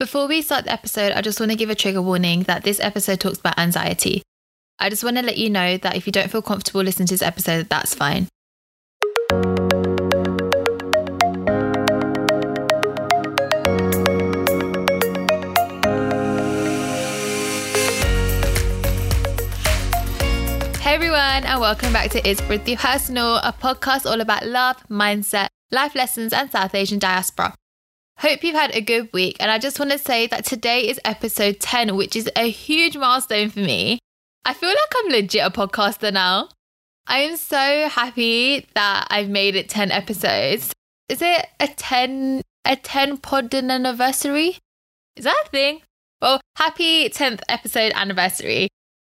Before we start the episode, I just want to give a trigger warning that this episode talks about anxiety. I just want to let you know that if you don't feel comfortable listening to this episode, that's fine. Hey everyone, and welcome back to It's Pretty Personal, a podcast all about love, mindset, life lessons, and South Asian diaspora. Hope you've had a good week, and I just want to say that today is episode 10, which is a huge milestone for me. I feel like I'm legit a podcaster now. I am so happy that I've made it 10 episodes. Is it a 10 a 10 pod anniversary? Is that a thing? Well, happy 10th episode anniversary.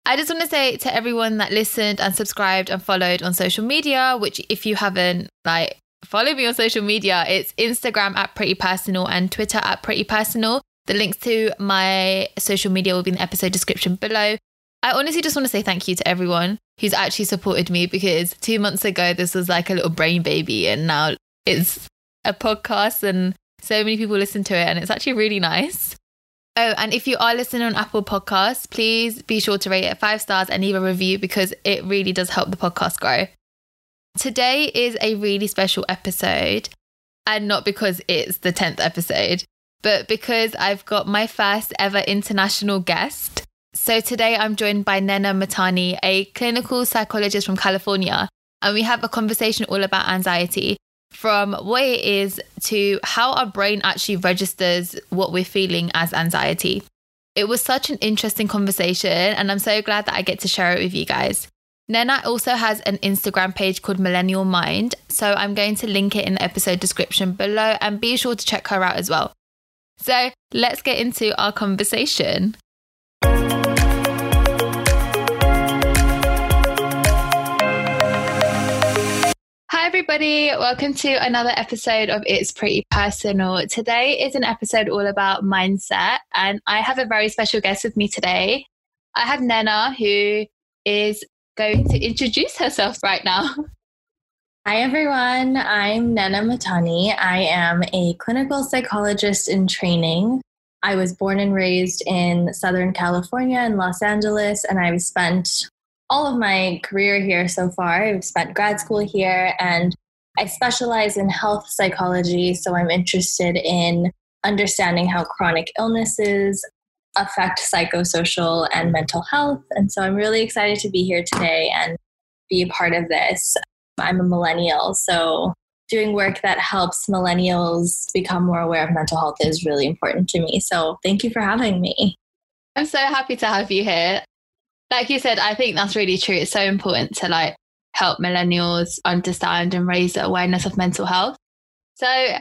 I just want to say to everyone that listened and subscribed and followed on social media, which if you haven't, like follow me on social media. It's Instagram at Pretty Personal and Twitter at Pretty Personal. The links to my social media will be in the episode description below. I honestly just want to say thank you to everyone who's actually supported me because two months ago, this was like a little brain baby, and now it's a podcast, and so many people listen to it, and it's actually really nice. Oh, and if you are listening on Apple Podcasts, please be sure to rate it five stars and leave a review because it really does help the podcast grow. Today is a really special episode, and not because it's the 10th episode, but because I've got my first ever international guest. So today I'm joined by Nena Matani, a clinical psychologist from California, and we have a conversation all about anxiety from what it is to how our brain actually registers what we're feeling as anxiety. It was such an interesting conversation, and I'm so glad that I get to share it with you guys. Nena also has an Instagram page called Millennial Mind, so I'm going to link it in the episode description below and be sure to check her out as well. So let's get into our conversation. Hi, everybody. Welcome to another episode of It's Pretty Personal. Today is an episode all about mindset, and I have a very special guest with me today. I have Nena, who is going to introduce herself right now. Hi, everyone. I'm Nana Matani. I am a clinical psychologist in training. I was born and raised in Southern California in Los Angeles, and I've spent all of my career here so far. I've spent grad school here, and I specialize in health psychology. So I'm interested in understanding how chronic illnesses affect psychosocial and mental health. And so I'm really excited to be here today and be a part of this. I'm a millennial, so doing work that helps millennials become more aware of mental health is really important to me. So thank you for having me. I'm so happy to have you here. Like you said, I think that's really true. It's so important to like help millennials understand and raise the awareness of mental health. So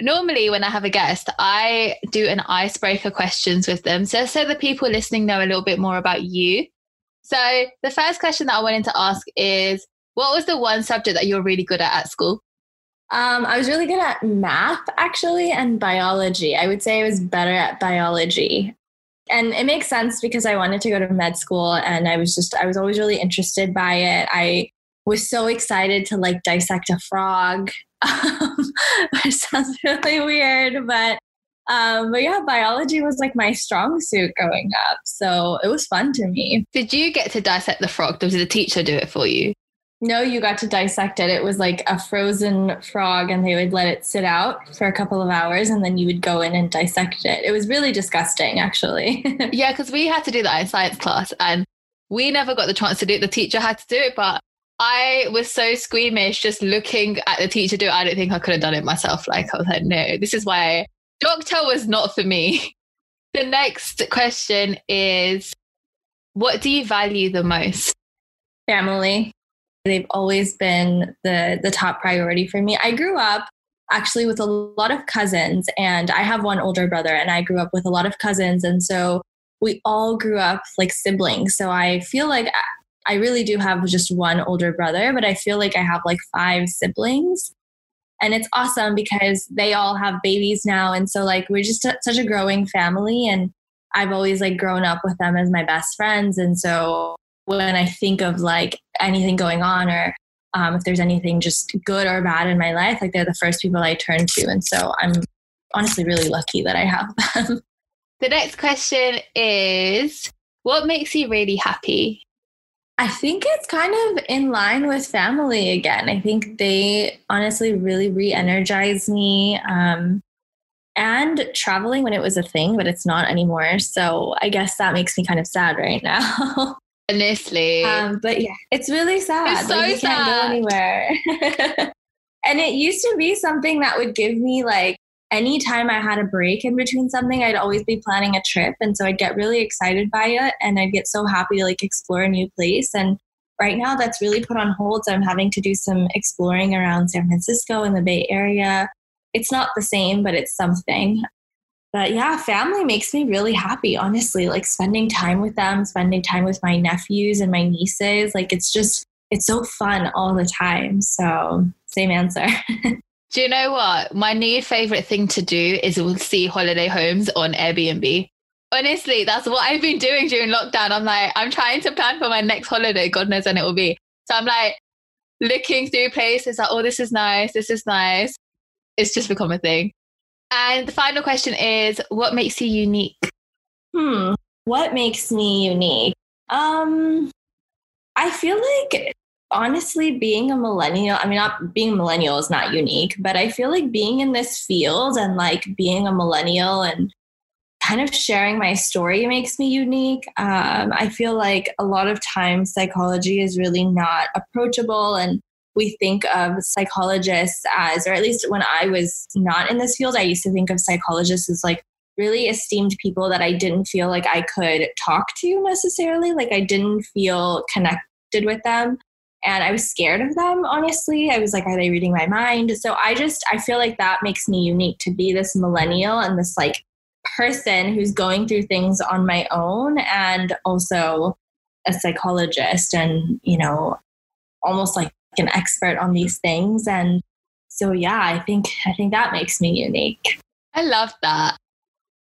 normally when I have a guest, I do an icebreaker questions with them. So so the people listening know a little bit more about you. So the first question that I wanted to ask is what was the one subject that you were really good at at school? Um, I was really good at math, actually, and biology. I would say I was better at biology. And it makes sense because I wanted to go to med school and I was just, I was always really interested by it. I was so excited to like dissect a frog, um, which sounds really weird, but um, but yeah, biology was like my strong suit growing up. So it was fun to me. Did you get to dissect the frog? Did the teacher do it for you? No, you got to dissect it. It was like a frozen frog, and they would let it sit out for a couple of hours, and then you would go in and dissect it. It was really disgusting, actually. yeah, because we had to do that in science class, and we never got the chance to do it. The teacher had to do it, but I was so squeamish just looking at the teacher do it. I don't think I could have done it myself. Like, I was like, no, this is why doctor was not for me. The next question is what do you value the most? Family. They've always been the the top priority for me. I grew up actually with a lot of cousins and I have one older brother and I grew up with a lot of cousins and so we all grew up like siblings. So I feel like I really do have just one older brother, but I feel like I have like five siblings. And it's awesome because they all have babies now and so like we're just such a growing family and I've always like grown up with them as my best friends and so when I think of like anything going on or um, if there's anything just good or bad in my life, like they're the first people I turn to. And so I'm honestly really lucky that I have them. The next question is what makes you really happy? I think it's kind of in line with family again. I think they honestly really re energize me. Um, and traveling when it was a thing, but it's not anymore. So I guess that makes me kind of sad right now. Honestly. Um, but yeah, it's really sad. It's so like you sad. can't go anywhere. and it used to be something that would give me like anytime I had a break in between something, I'd always be planning a trip. And so I'd get really excited by it and I'd get so happy to like explore a new place. And right now that's really put on hold. So I'm having to do some exploring around San Francisco and the Bay Area. It's not the same, but it's something. But yeah, family makes me really happy, honestly. Like spending time with them, spending time with my nephews and my nieces. Like it's just, it's so fun all the time. So, same answer. Do you know what? My new favorite thing to do is see holiday homes on Airbnb. Honestly, that's what I've been doing during lockdown. I'm like, I'm trying to plan for my next holiday. God knows when it will be. So I'm like looking through places like, oh, this is nice. This is nice. It's just become a thing. And the final question is what makes you unique? Hmm. What makes me unique? Um, I feel like honestly being a millennial i mean not being millennial is not unique but i feel like being in this field and like being a millennial and kind of sharing my story makes me unique. Um, i feel like a lot of times psychology is really not approachable and we think of psychologists as or at least when i was not in this field i used to think of psychologists as like really esteemed people that i didn't feel like i could talk to necessarily like i didn't feel connected with them and I was scared of them, honestly. I was like, are they reading my mind? So I just, I feel like that makes me unique to be this millennial and this like person who's going through things on my own and also a psychologist and, you know, almost like an expert on these things. And so, yeah, I think, I think that makes me unique. I love that.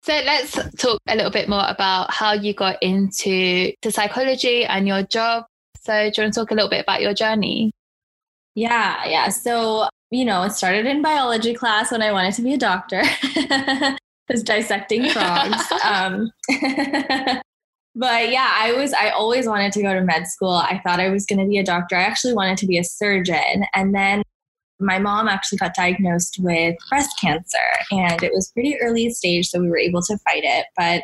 So let's talk a little bit more about how you got into to psychology and your job so, do you want to talk a little bit about your journey? Yeah, yeah. So, you know, it started in biology class when I wanted to be a doctor. was dissecting frogs. um, but yeah, I was, I always wanted to go to med school. I thought I was going to be a doctor. I actually wanted to be a surgeon. And then my mom actually got diagnosed with breast cancer and it was pretty early stage. So we were able to fight it. But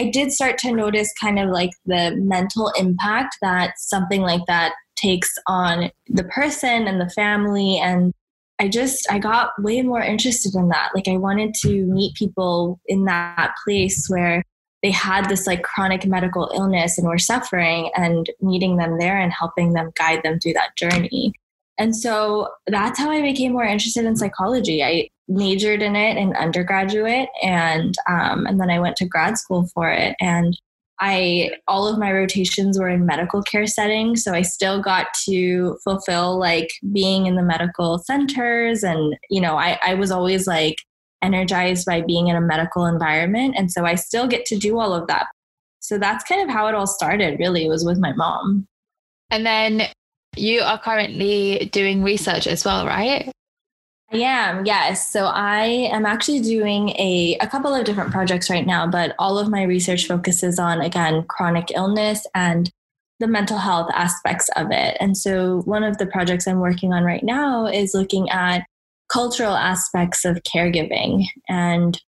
I did start to notice kind of like the mental impact that something like that takes on the person and the family and I just I got way more interested in that. Like I wanted to meet people in that place where they had this like chronic medical illness and were suffering and meeting them there and helping them guide them through that journey. And so that's how I became more interested in psychology. I majored in it in undergraduate and um, and then I went to grad school for it and I all of my rotations were in medical care settings so I still got to fulfill like being in the medical centers and you know I, I was always like energized by being in a medical environment and so I still get to do all of that. So that's kind of how it all started really was with my mom. And then you are currently doing research as well right I am, yes. So I am actually doing a, a couple of different projects right now, but all of my research focuses on, again, chronic illness and the mental health aspects of it. And so one of the projects I'm working on right now is looking at cultural aspects of caregiving and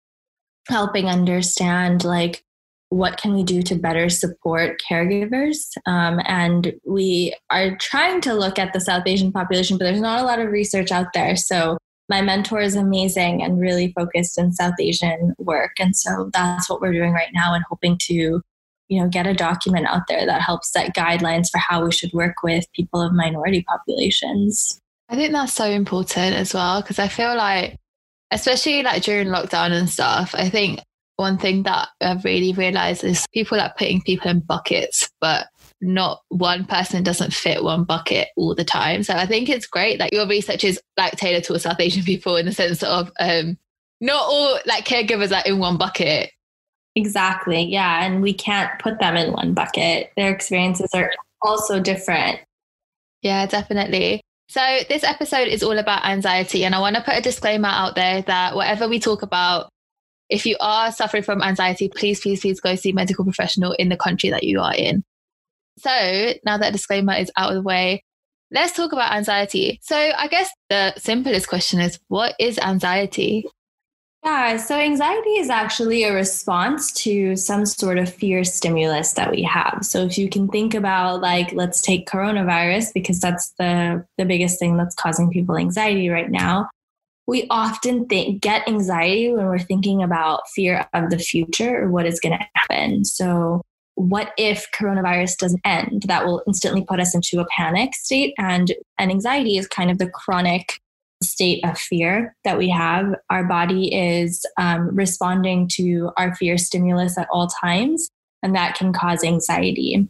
helping understand like what can we do to better support caregivers um, and we are trying to look at the south asian population but there's not a lot of research out there so my mentor is amazing and really focused in South Asian work. And so that's what we're doing right now and hoping to, you know, get a document out there that helps set guidelines for how we should work with people of minority populations. I think that's so important as well because I feel like especially like during lockdown and stuff, I think one thing that I've really realized is people are putting people in buckets, but not one person doesn't fit one bucket all the time. So I think it's great that your research is like tailored towards South Asian people in the sense of um, not all like caregivers are in one bucket. Exactly. Yeah. And we can't put them in one bucket. Their experiences are also different. Yeah, definitely. So this episode is all about anxiety. And I want to put a disclaimer out there that whatever we talk about if you are suffering from anxiety, please, please, please go see a medical professional in the country that you are in. So now that disclaimer is out of the way, let's talk about anxiety. So I guess the simplest question is what is anxiety? Yeah, so anxiety is actually a response to some sort of fear stimulus that we have. So if you can think about like let's take coronavirus because that's the the biggest thing that's causing people anxiety right now. We often think get anxiety when we're thinking about fear of the future or what is going to happen. So what if coronavirus doesn't end? That will instantly put us into a panic state and and anxiety is kind of the chronic state of fear that we have. Our body is um, responding to our fear stimulus at all times, and that can cause anxiety.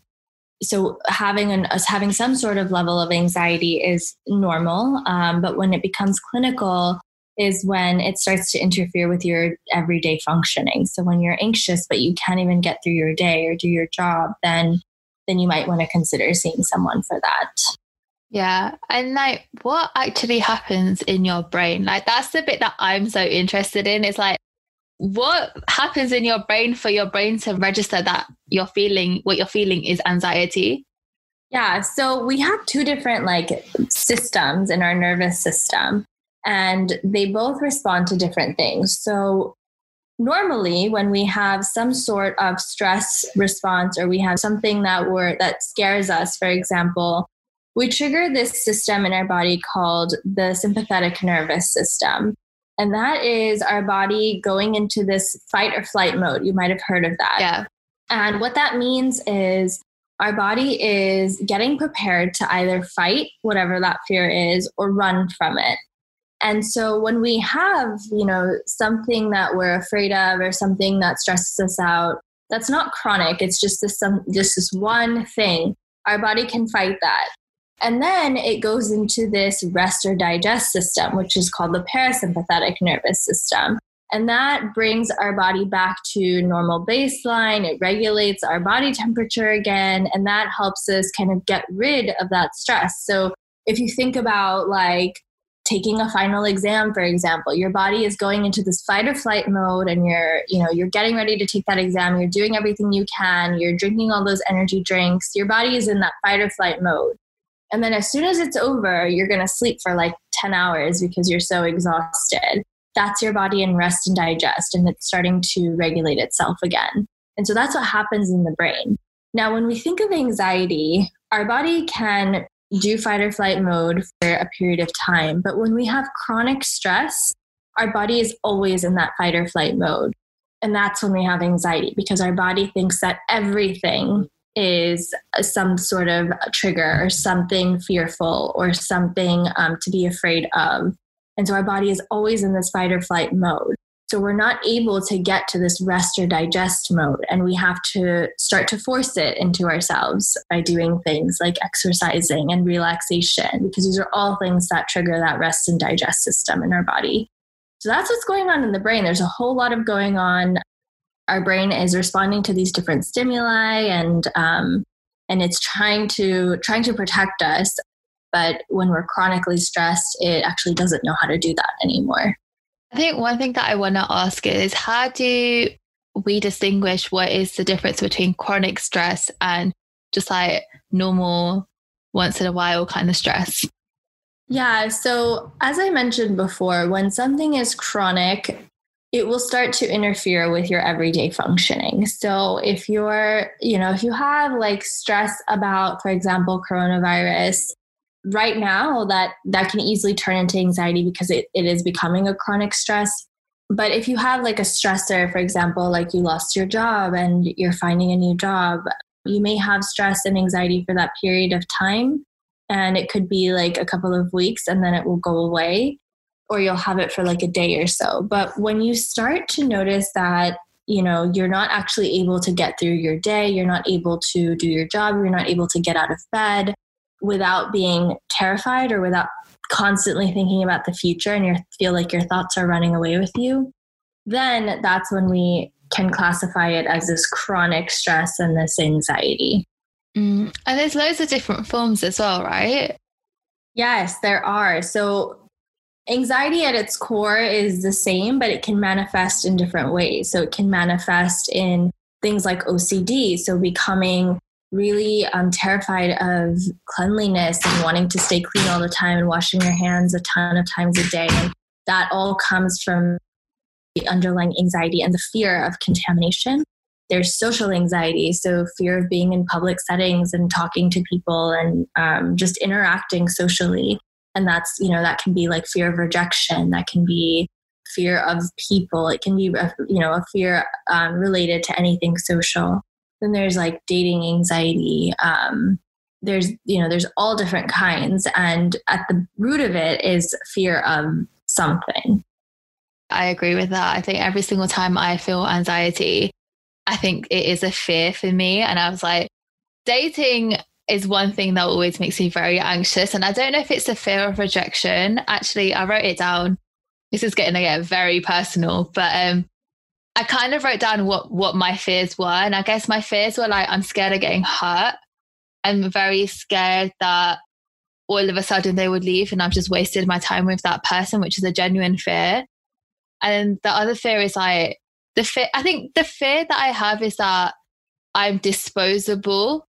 So having an us having some sort of level of anxiety is normal, um, but when it becomes clinical, is when it starts to interfere with your everyday functioning. So when you're anxious but you can't even get through your day or do your job, then then you might want to consider seeing someone for that. Yeah. And like what actually happens in your brain? Like that's the bit that I'm so interested in. It's like what happens in your brain for your brain to register that you're feeling what you're feeling is anxiety? Yeah, so we have two different like systems in our nervous system and they both respond to different things. So normally when we have some sort of stress response or we have something that we're that scares us, for example, we trigger this system in our body called the sympathetic nervous system. And that is our body going into this fight or flight mode. You might have heard of that. Yeah. And what that means is our body is getting prepared to either fight whatever that fear is or run from it. And so when we have, you know, something that we're afraid of or something that stresses us out, that's not chronic. It's just this some just this one thing. Our body can fight that. And then it goes into this rest or digest system, which is called the parasympathetic nervous system. And that brings our body back to normal baseline. It regulates our body temperature again, and that helps us kind of get rid of that stress. So if you think about like taking a final exam for example your body is going into this fight or flight mode and you're you know you're getting ready to take that exam you're doing everything you can you're drinking all those energy drinks your body is in that fight or flight mode and then as soon as it's over, you're going to sleep for like 10 hours because you're so exhausted. That's your body in rest and digest, and it's starting to regulate itself again. And so that's what happens in the brain. Now, when we think of anxiety, our body can do fight or flight mode for a period of time. But when we have chronic stress, our body is always in that fight or flight mode. And that's when we have anxiety because our body thinks that everything is some sort of trigger or something fearful or something um, to be afraid of. And so our body is always in this fight or flight mode. So we're not able to get to this rest or digest mode. And we have to start to force it into ourselves by doing things like exercising and relaxation, because these are all things that trigger that rest and digest system in our body. So that's what's going on in the brain. There's a whole lot of going on our brain is responding to these different stimuli and um, and it's trying to trying to protect us but when we're chronically stressed it actually doesn't know how to do that anymore i think one thing that i want to ask is how do we distinguish what is the difference between chronic stress and just like normal once in a while kind of stress yeah so as i mentioned before when something is chronic it will start to interfere with your everyday functioning. So if you're, you know, if you have like stress about, for example, coronavirus, right now that that can easily turn into anxiety because it, it is becoming a chronic stress. But if you have like a stressor, for example, like you lost your job and you're finding a new job, you may have stress and anxiety for that period of time. And it could be like a couple of weeks and then it will go away or you'll have it for like a day or so. But when you start to notice that, you know, you're not actually able to get through your day, you're not able to do your job, you're not able to get out of bed without being terrified or without constantly thinking about the future and you feel like your thoughts are running away with you, then that's when we can classify it as this chronic stress and this anxiety. Mm. And there's loads of different forms as well, right? Yes, there are. So anxiety at its core is the same, but it can manifest in different ways. So it can manifest in things like OCD. So becoming really um, terrified of cleanliness and wanting to stay clean all the time and washing your hands a ton of times a day. And that all comes from the underlying anxiety and the fear of contamination. There's social anxiety, so fear of being in public settings and talking to people and um, just interacting socially. And that's, you know, that can be like fear of rejection, that can be fear of people, it can be, you know, a fear um, related to anything social. Then there's like dating anxiety. Um, there's, you know, there's all different kinds. And at the root of it is fear of something. I agree with that. I think every single time I feel anxiety, I think it is a fear for me. And I was like, dating is one thing that always makes me very anxious. And I don't know if it's a fear of rejection. Actually, I wrote it down. This is getting get very personal, but um, I kind of wrote down what what my fears were, and I guess my fears were like I'm scared of getting hurt. I'm very scared that all of a sudden they would leave and I've just wasted my time with that person, which is a genuine fear. And the other fear is like the fear. I think the fear that I have is that I'm disposable,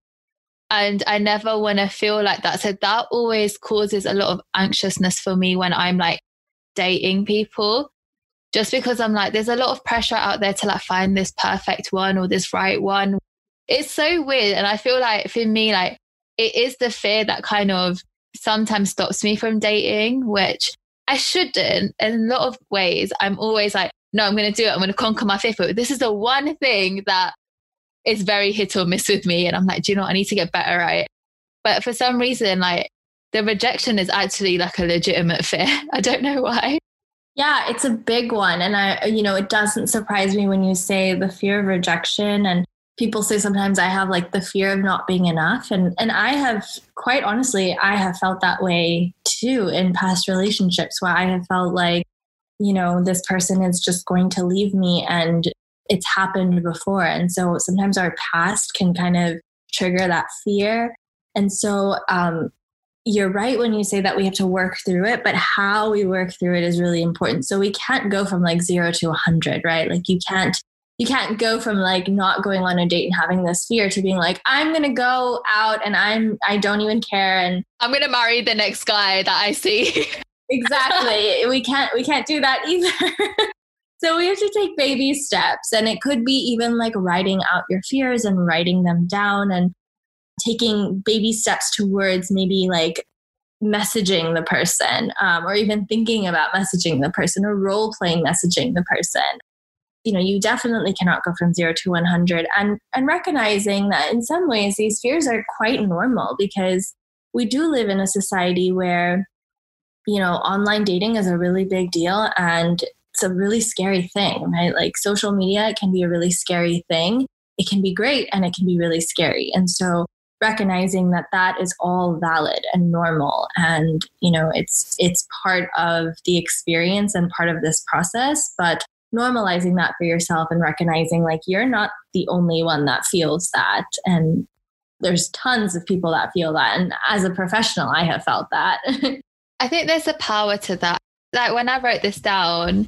and I never want to feel like that. So that always causes a lot of anxiousness for me when I'm like dating people just because I'm like, there's a lot of pressure out there to like find this perfect one or this right one. It's so weird. And I feel like for me, like it is the fear that kind of sometimes stops me from dating, which I shouldn't. In a lot of ways, I'm always like, no, I'm going to do it. I'm going to conquer my fear. But this is the one thing that is very hit or miss with me. And I'm like, do you know what? I need to get better at it. But for some reason, like the rejection is actually like a legitimate fear. I don't know why. Yeah, it's a big one. And I, you know, it doesn't surprise me when you say the fear of rejection. And people say sometimes I have like the fear of not being enough. And, and I have, quite honestly, I have felt that way too in past relationships where I have felt like, you know, this person is just going to leave me and it's happened before. And so sometimes our past can kind of trigger that fear. And so um, you're right when you say that we have to work through it, but how we work through it is really important. So we can't go from like zero to a hundred, right? Like you can't you can't go from like not going on a date and having this fear to being like i'm going to go out and i'm i don't even care and i'm going to marry the next guy that i see exactly we can't we can't do that either so we have to take baby steps and it could be even like writing out your fears and writing them down and taking baby steps towards maybe like messaging the person um, or even thinking about messaging the person or role playing messaging the person. You know you definitely cannot go from 0 to 100 and and recognizing that in some ways these fears are quite normal because we do live in a society where you know online dating is a really big deal and it's a really scary thing right? Like social media can be a really scary thing. It can be great and it can be really scary. And so recognizing that that is all valid and normal. And you know it's it's part of the experience and part of this process but normalizing that for yourself and recognizing like you're not the only one that feels that. And there's tons of people that feel that. And as a professional i have felt that. I think there's a power to that. Like when i wrote this down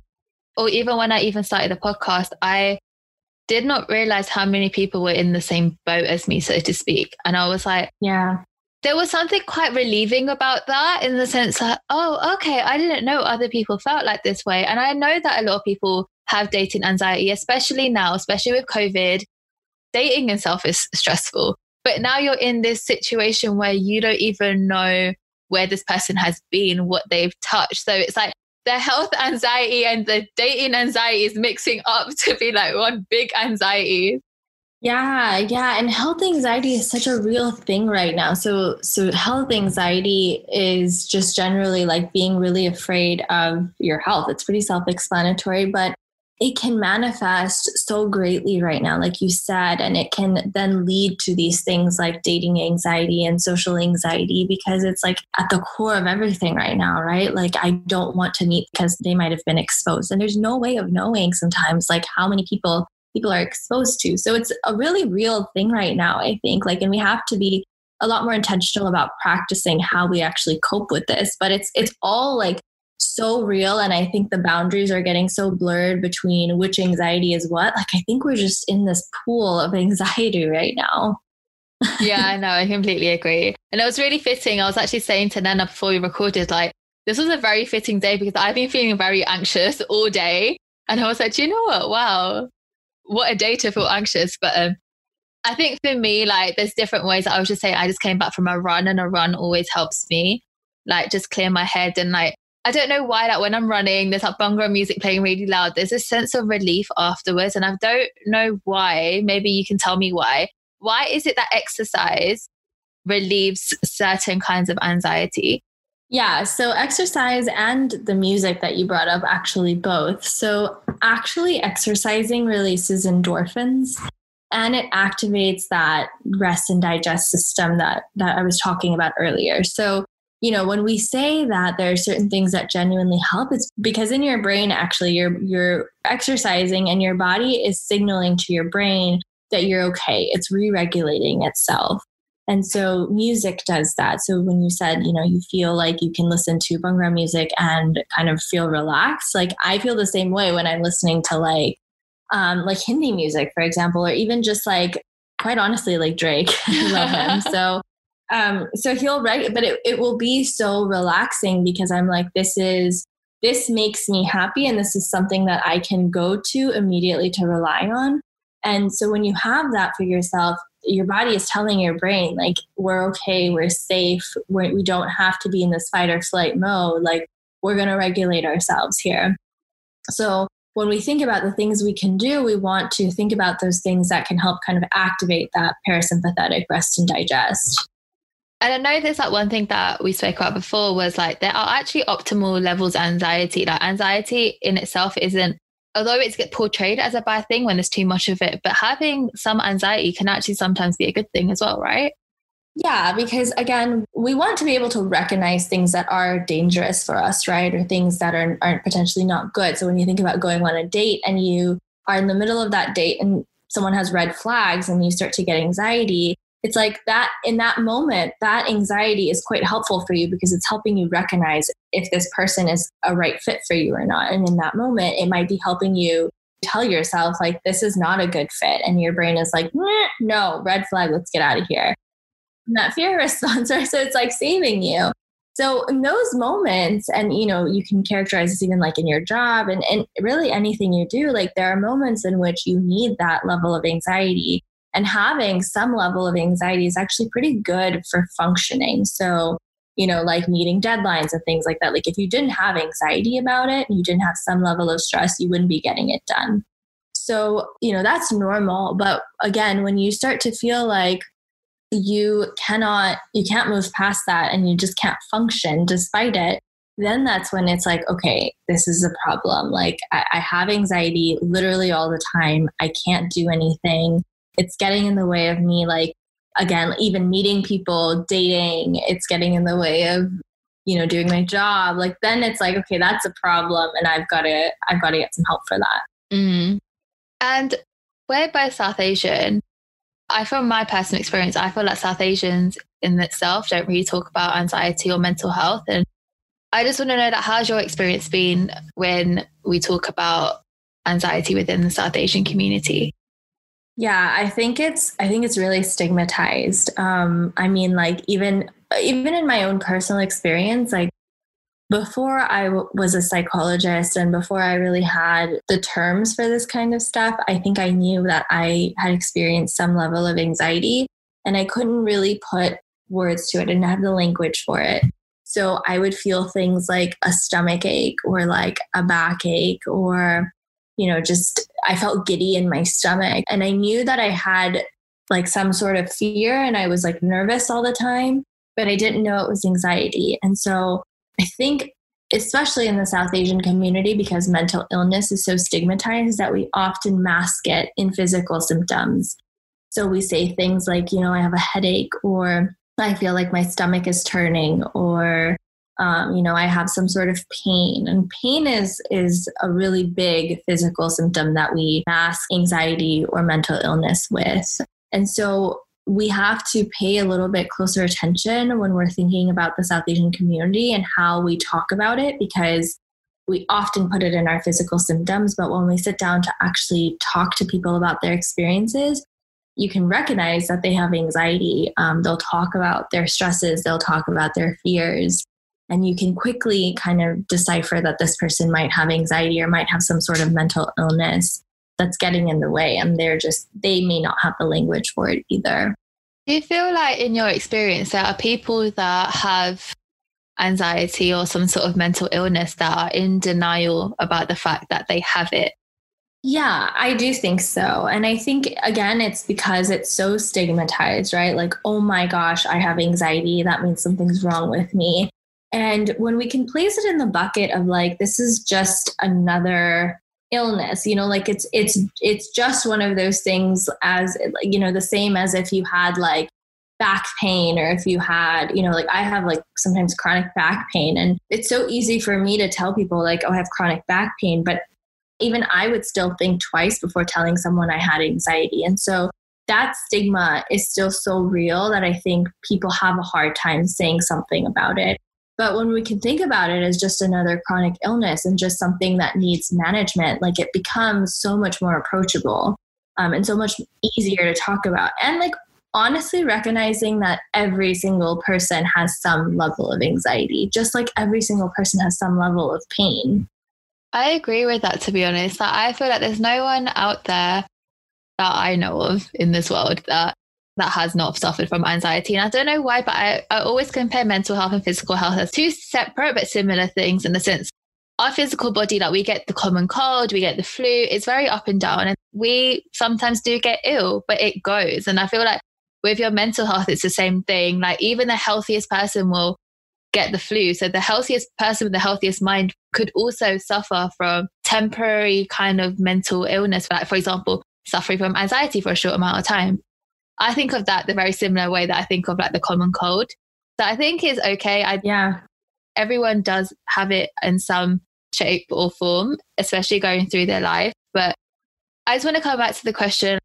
or even when i even started the podcast i did not realize how many people were in the same boat as me, so to speak. And I was like, yeah. There was something quite relieving about that in the sense that, oh, okay, I didn't know other people felt like this way. And I know that a lot of people have dating anxiety, especially now, especially with COVID. Dating itself is stressful. But now you're in this situation where you don't even know where this person has been, what they've touched. So it's like the health anxiety and the dating anxiety is mixing up to be like one big anxiety. Yeah, yeah, and health anxiety is such a real thing right now. So so health anxiety is just generally like being really afraid of your health. It's pretty self-explanatory, but it can manifest so greatly right now, like you said, and it can then lead to these things like dating anxiety and social anxiety because it's like at the core of everything right now, right? Like, I don't want to meet because they might have been exposed. And there's no way of knowing sometimes, like, how many people people are exposed to. So it's a really real thing right now, I think. Like, and we have to be a lot more intentional about practicing how we actually cope with this. But it's it's all like so real. And I think the boundaries are getting so blurred between which anxiety is what. Like, I think we're just in this pool of anxiety right now. yeah, I know. I completely agree. And it was really fitting. I was actually saying to Nana before we recorded, like, this was a very fitting day because I've been feeling very anxious all day. And I was like, you know what? Wow, what a day to feel anxious. But um, I think for me, like, there's different ways. I was just saying, I just came back from a run, and a run always helps me, like, just clear my head. And, like, I don't know why, that when I'm running, there's like Bhangra music playing really loud. There's a sense of relief afterwards. And I don't know why. Maybe you can tell me why. Why is it that exercise relieves certain kinds of anxiety? Yeah, so exercise and the music that you brought up, actually, both. So, actually, exercising releases endorphins and it activates that rest and digest system that, that I was talking about earlier. So, you know, when we say that there are certain things that genuinely help, it's because in your brain, actually, you're, you're exercising and your body is signaling to your brain that you're okay. It's re regulating itself. And so music does that. So when you said, you know, you feel like you can listen to Bhangra music and kind of feel relaxed, like I feel the same way when I'm listening to like um like Hindi music, for example, or even just like quite honestly, like Drake. I love him. So um so he'll reg but it, it will be so relaxing because I'm like, this is this makes me happy and this is something that I can go to immediately to rely on. And so when you have that for yourself, your body is telling your brain like we're okay we're safe we're, we do not have to be in this fight or flight mode like we're going to regulate ourselves here so when we think about the things we can do we want to think about those things that can help kind of activate that parasympathetic rest and digest and I know there's like one thing that we spoke about before was like there are actually optimal levels of anxiety. Like anxiety in itself isn't although it's get portrayed as a bad thing when there's too much of it, but having some anxiety can actually sometimes be a good thing as well, right? Yeah, because again, we want to be able to recognize things that are dangerous for us, right? Or things that are, aren't potentially not good. So when you think about going on a date and you are in the middle of that date and someone has red flags and you start to get anxiety, it's like that in that moment, that anxiety is quite helpful for you because it's helping you recognize if this person is a right fit for you or not. And in that moment, it might be helping you tell yourself, like, this is not a good fit. And your brain is like, no, red flag, let's get out of here. And that fear response, so it's like saving you. So in those moments, and you know, you can characterize this even like in your job and, and really anything you do, like there are moments in which you need that level of anxiety and having some level of anxiety is actually pretty good for functioning. So, you know, like meeting deadlines and things like that. Like if you didn't have anxiety about it and you didn't have some level of stress, you wouldn't be getting it done. So, you know, that's normal. But again, when you start to feel like you cannot, you can't move past that and you just can't function despite it, then that's when it's like, okay, this is a problem. Like I, I have anxiety literally all the time. I can't do anything it's getting in the way of me like again even meeting people dating it's getting in the way of you know doing my job like then it's like okay that's a problem and i've got to i've got to get some help for that. Mm. and we're both south asian. I from my personal experience i feel like south asians in itself don't really talk about anxiety or mental health and i just want to know that how's your experience been when we talk about anxiety within the south asian community yeah, I think it's I think it's really stigmatized. Um, I mean, like even even in my own personal experience, like before I w- was a psychologist and before I really had the terms for this kind of stuff, I think I knew that I had experienced some level of anxiety, and I couldn't really put words to it. I didn't have the language for it. So I would feel things like a stomach ache or like a backache or you know, just I felt giddy in my stomach. And I knew that I had like some sort of fear and I was like nervous all the time, but I didn't know it was anxiety. And so I think, especially in the South Asian community, because mental illness is so stigmatized, that we often mask it in physical symptoms. So we say things like, you know, I have a headache, or I feel like my stomach is turning, or um, you know i have some sort of pain and pain is is a really big physical symptom that we mask anxiety or mental illness with and so we have to pay a little bit closer attention when we're thinking about the South Asian community and how we talk about it because we often put it in our physical symptoms, but when we sit down to actually talk to people about their experiences, you can recognize that they have anxiety. Um, they'll talk about their stresses, they'll talk about their fears, and you can quickly kind of decipher that this person might have anxiety or might have some sort of mental illness that's getting in the way and they're just they may not have the language for it either do you feel like in your experience there are people that have anxiety or some sort of mental illness that are in denial about the fact that they have it yeah, I do think so. And I think, again, it's because it's so stigmatized, right? Like, oh my gosh, I have anxiety. That means something's wrong with me. And when we can place it in the bucket of like, this is just another illness you know like it's it's it's just one of those things as you know the same as if you had like back pain or if you had you know like i have like sometimes chronic back pain. And it's so easy for me to tell people like oh i have chronic back pain but even i would still think twice before telling someone i had anxiety. And so that stigma is still so real that i think people have a hard time saying something about it but when we can think about it as just another chronic illness and just something that needs management, like it becomes so much more approachable um, and so much easier to talk about. And like honestly recognizing that every single person has some level of anxiety, just like every single person has some level of pain. I agree with that, to be honest. I feel like there's no one out there that I know of in this world that that has not suffered from anxiety. And I don't know why, but I, I always compare mental health and physical health as two separate but similar things in the sense our physical body, like we get the common cold, we get the flu, it's very up and down. And we sometimes do get ill, but it goes. And I feel like with your mental health, it's the same thing. Like even the healthiest person will get the flu. So the healthiest person with the healthiest mind could also suffer from temporary kind of mental illness. Like, for example, suffering from anxiety for a short amount of time. I think of that the very similar way that I think of like the common cold. So I think is okay. I yeah. Everyone does have it in some shape or form, especially going through their life. But I just want to come back to the question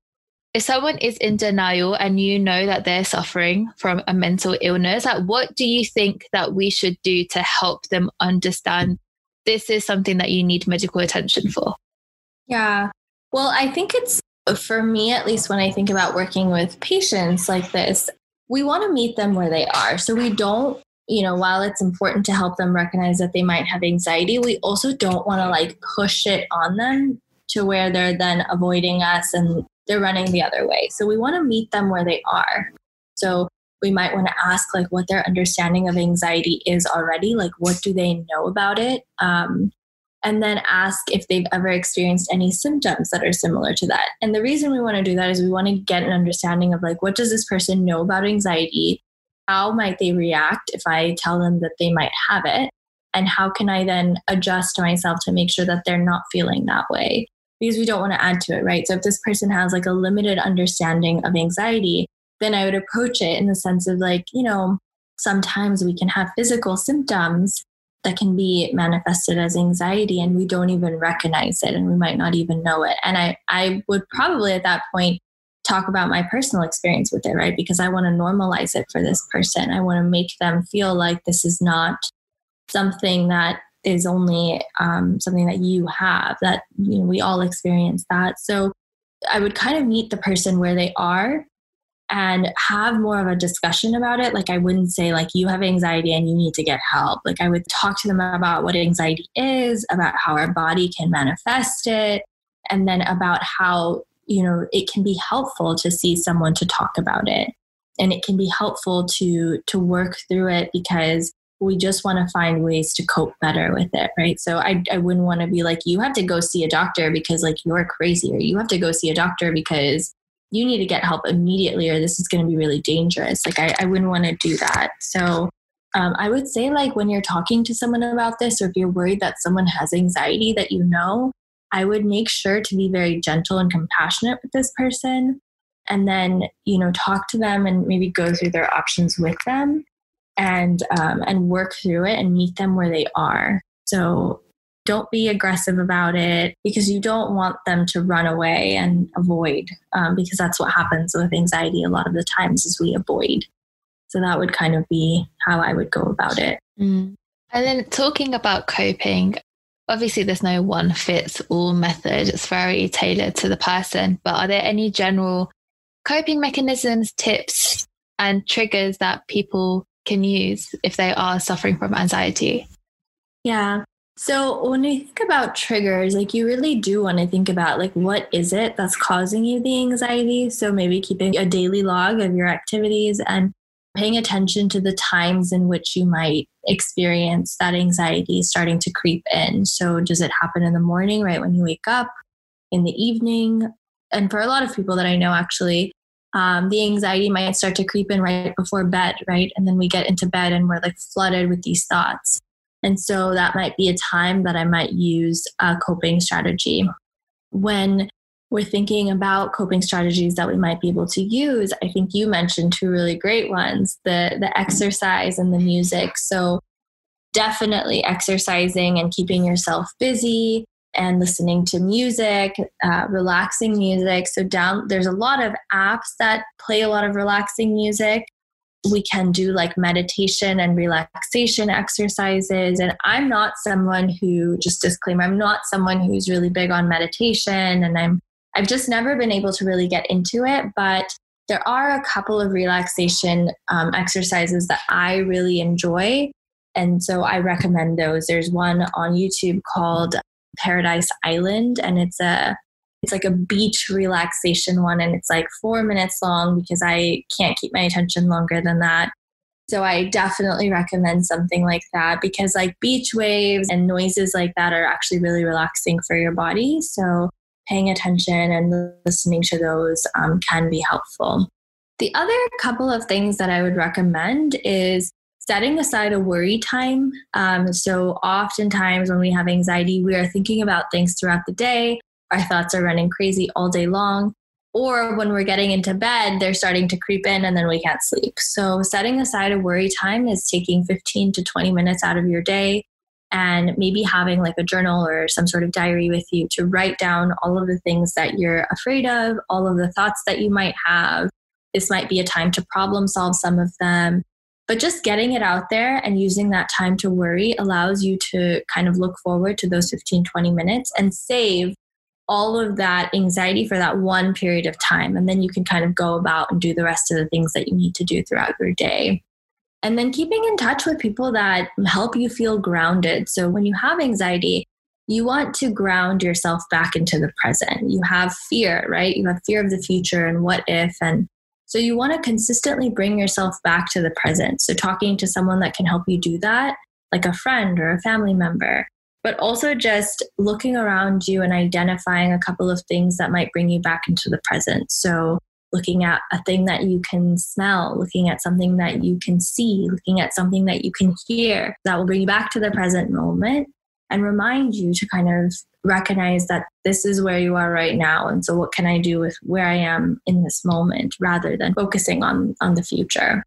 if someone is in denial and you know that they're suffering from a mental illness, like what do you think that we should do to help them understand this is something that you need medical attention for? Yeah. Well, I think it's for me, at least when I think about working with patients like this, we want to meet them where they are. So we don't, you know, while it's important to help them recognize that they might have anxiety, we also don't want to like push it on them to where they're then avoiding us and they're running the other way. So we want to meet them where they are. So we might want to ask like what their understanding of anxiety is already like what do they know about it um, and then ask if they've ever experienced any symptoms that are similar to that. And the reason we want to do that is we want to get an understanding of like what does this person know about anxiety? How might they react if I tell them that they might have it? And how can I then adjust myself to make sure that they're not feeling that way? Because we don't want to add to it, right? So if this person has like a limited understanding of anxiety, then I would approach it in the sense of like, you know, sometimes we can have physical symptoms that can be manifested as anxiety and we don't even recognize it and we might not even know it. And i i would probably at that point talk about my personal experience with it right? Because i want to normalize it for this person. I want to make them feel like this is not something that is only um, something that you have that you know we all experience that. So i would kind of meet the person where they are and have more of a discussion about it. Like I wouldn't say like you have anxiety and you need to get help. Like I would talk to them about what anxiety is, about how our body can manifest it, and then about how, you know, it can be helpful to see someone to talk about it. And it can be helpful to to work through it because we just want to find ways to cope better with it, right? So I, I wouldn't want to be like, you have to go see a doctor because like you're crazy, or you have to go see a doctor because you need to get help immediately or this is going to be really dangerous. Like, I, I wouldn't want to do that. So, um, I would say, like, when you're talking to someone about this, or if you're worried that someone has anxiety that you know, I would make sure to be very gentle and compassionate with this person. And then, you know, talk to them and maybe go through their options with them and um, and work through it and meet them where they are. So don't be aggressive about it because you don't want them to run away and avoid um, because that's what happens with anxiety a lot of the times is we avoid. So that would kind of be how i would go about it. Mm. and then talking about coping obviously there's no one fits all method. It's very tailored to the person but are there any general coping mechanisms tips and triggers that people can use if they are suffering from anxiety? Yeah so when you think about triggers, like you really do want to think about like what is it that's causing you the anxiety? So maybe keeping a daily log of your activities and paying attention to the times in which you might experience that anxiety starting to creep in. So does it happen in the morning, right when you wake up, in the evening? And for a lot of people that I know actually, um, the anxiety might start to creep in right before bed, right? And then we get into bed and we're like flooded with these thoughts. And so that might be a time that I might use a coping strategy. When we're thinking about coping strategies that we might be able to use, I think you mentioned two really great ones the, the exercise and the music. So definitely exercising and keeping yourself busy and listening to music, uh, relaxing music. So down there's a lot of apps that play a lot of relaxing music we can do like meditation and relaxation exercises. And I'm not someone who, just disclaimer, I'm not someone who's really big on meditation and I'm I've just never been able to really get into it, but there are a couple of relaxation um, exercises that I really enjoy. And so I recommend those. There's one on YouTube called Paradise Island, and it's a it's like a beach relaxation one and it's like four minutes long because I can't keep my attention longer than that. So I definitely recommend something like that because like beach waves and noises like that are actually really relaxing for your body. So paying attention and listening to those um, can be helpful. The other couple of things that I would recommend is setting aside a worry time. Um, so, oftentimes when we have anxiety, we are thinking about things throughout the day our thoughts are running crazy all day long. Or when we're getting into bed, they're starting to creep in and then we can't sleep. So, setting aside a worry time is taking 15 to 20 minutes out of your day and maybe having like a journal or some sort of diary with you to write down all of the things that you're afraid of, all of the thoughts that you might have. This might be a time to problem solve some of them. But just getting it out there and using that time to worry allows you to kind of look forward to those 15, 20 minutes and save all of that anxiety for that one period of time. And then you can kind of go about and do the rest of the things that you need to do throughout your day. And then keeping in touch with people that help you feel grounded. So when you have anxiety, you want to ground yourself back into the present. You have fear, right? You have fear of the future and what if. And so you want to consistently bring yourself back to the present. So talking to someone that can help you do that, like a friend or a family member, but also just looking around you and identifying a couple of things that might bring you back into the present. So, looking at a thing that you can smell, looking at something that you can see, looking at something that you can hear that will bring you back to the present moment and remind you to kind of recognize that this is where you are right now. And so what can i do with where i am in this moment rather than focusing on on the future?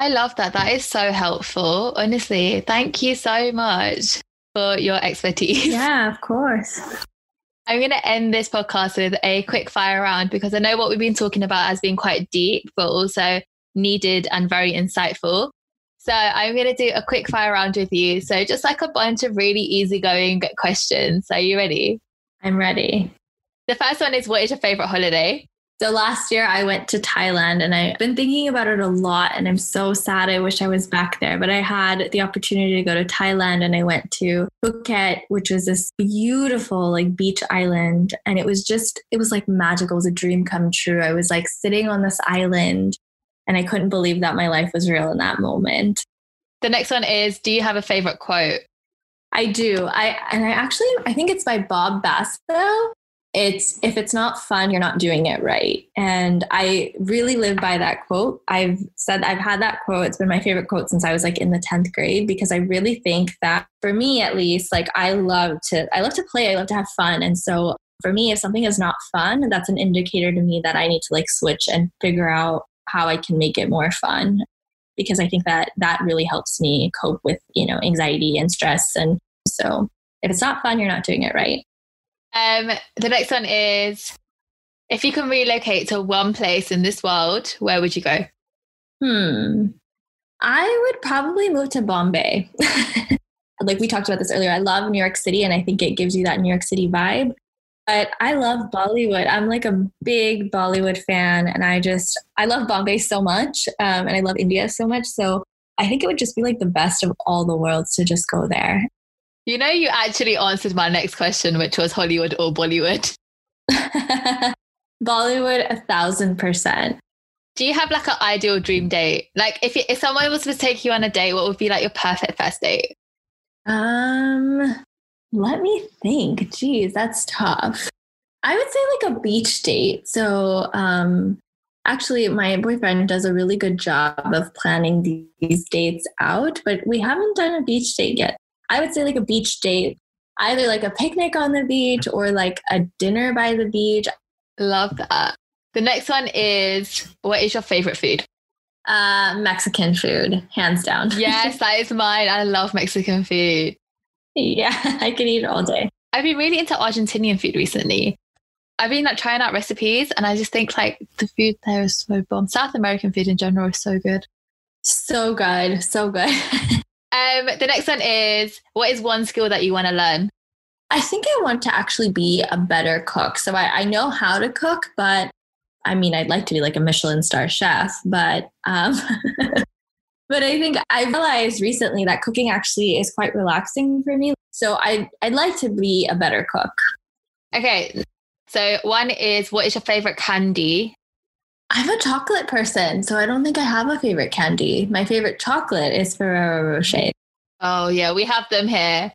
I love that. That is so helpful. Honestly thank you so much for your expertise. Yeah, of course. I'm going to end this podcast with a quick fire round because I know what we've been talking about has been quite deep, but also needed and very insightful. So I'm going to do a quick fire round with you. So just like a bunch of really easygoing questions. Are you ready? I'm ready. The first one is What is your favorite holiday? So last year I went to Thailand and I've been thinking about it a lot and I'm so sad. I wish I was back there, but I had the opportunity to go to Thailand and I went to Phuket, which was this beautiful like beach island. And it was just, it was like magical. It was a dream come true. I was like sitting on this island and I couldn't believe that my life was real in that moment. The next one is Do you have a favorite quote? I do. I and I actually I think it's by Bob Basile it's if it's not fun you're not doing it right. And i really live by that quote. I've said i've had that quote. It's been my favorite quote since i was like in the 10th grade because i really think that for me at least like i love to i love to play. I love to have fun. And so for me if something is not fun that's an indicator to me that i need to like switch and figure out how i can make it more fun because i think that that really helps me cope with you know anxiety and stress. And so if it's not fun, you're not doing it right. Um, the next one is if you can relocate to one place in this world, where would you go? Hmm. I would probably move to Bombay. like we talked about this earlier, I love New York City and I think it gives you that New York City vibe. But I love Bollywood. I'm like a big Bollywood fan and I just, I love Bombay so much um, and I love India so much. So I think it would just be like the best of all the worlds to just go there. You know, you actually answered my next question, which was Hollywood or Bollywood. Bollywood, a thousand percent. Do you have like an ideal dream date? Like, if you, if someone was to take you on a date, what would be like your perfect first date? Um, let me think. Geez, that's tough. I would say like a beach date. So, um, actually, my boyfriend does a really good job of planning these dates out, but we haven't done a beach date yet. I would say like a beach date, either like a picnic on the beach or like a dinner by the beach. Love that. The next one is what is your favorite food? Uh, Mexican food, hands down. yes, that is mine. I love Mexican food. Yeah, I can eat it all day. I've been really into Argentinian food recently. I've been like trying out recipes and I just think like the food there is so bomb. South American food in general is so good. So good. So good. um, the next one is what is one skill that you want to learn? I think I want to actually be a better cook. So I, I know how to cook, but I mean, I'd like to be like a Michelin star chef, but um, but I think I realized recently that cooking actually is quite relaxing for me. So I I'd like to be a better cook. Okay, so one is what is your favorite candy? I'm a chocolate person, so I don't think I have a favorite candy. My favorite chocolate is Ferrero Rocher. Oh yeah, we have them here.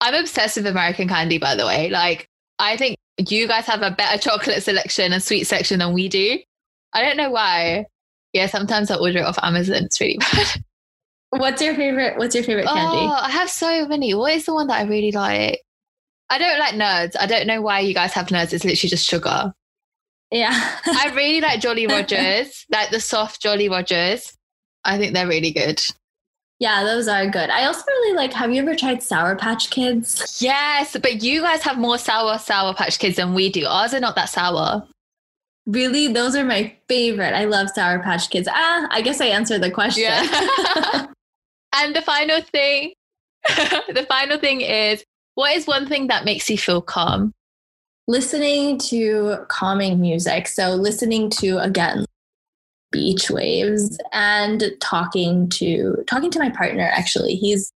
I'm obsessed with American candy, by the way. Like, I think you guys have a better chocolate selection and sweet section than we do. I don't know why. Yeah, sometimes I order it off Amazon. It's really bad. What's your favorite? What's your favorite candy? Oh, I have so many. What is the one that I really like? I don't like nerds. I don't know why you guys have nerds. It's literally just sugar. Yeah. I really like Jolly Rogers, like the soft Jolly Rogers. I think they're really good. Yeah, those are good. I also really like, have you ever tried Sour Patch Kids? Yes, but you guys have more sour Sour Patch Kids than we do. Ours are not that sour. Really? Those are my favorite. I love Sour Patch Kids. Ah, I guess I answered the question. Yeah. and the final thing, the final thing is what is one thing that makes you feel calm? Listening to calming music. So, listening to, again, beach waves and talking to talking to my partner actually he's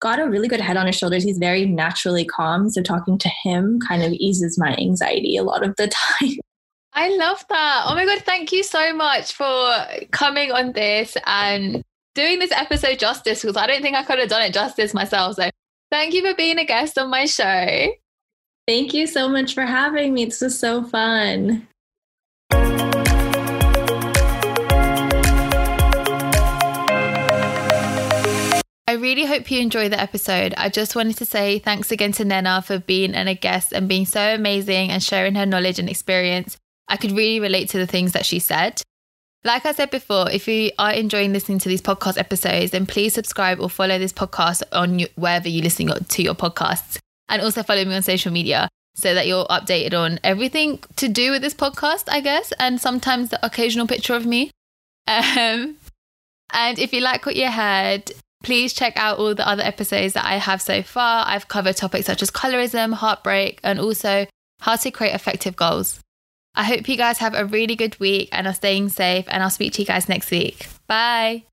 got a really good head on his shoulders he's very naturally calm so talking to him kind of eases my anxiety a lot of the time I love that. Oh my God, thank you so much for coming on this and doing this episode justice because I don't think I could have done it justice myself. So thank you for being a guest on my show. Thank you so much for having me. This was so fun. I really hope you enjoy the episode. I just wanted to say thanks again to Nena for being a guest and being so amazing and sharing her knowledge and experience. I could really relate to the things that she said. Like I said before, if you are enjoying listening to these podcast episodes, then please subscribe or follow this podcast on wherever you listen to your podcasts. And also follow me on social media so that you're updated on everything to do with this podcast, I guess, and sometimes the occasional picture of me. Um, and if you like what you heard, please check out all the other episodes that I have so far. I've covered topics such as colorism, heartbreak, and also how to create effective goals. I hope you guys have a really good week and are staying safe, and I'll speak to you guys next week. Bye.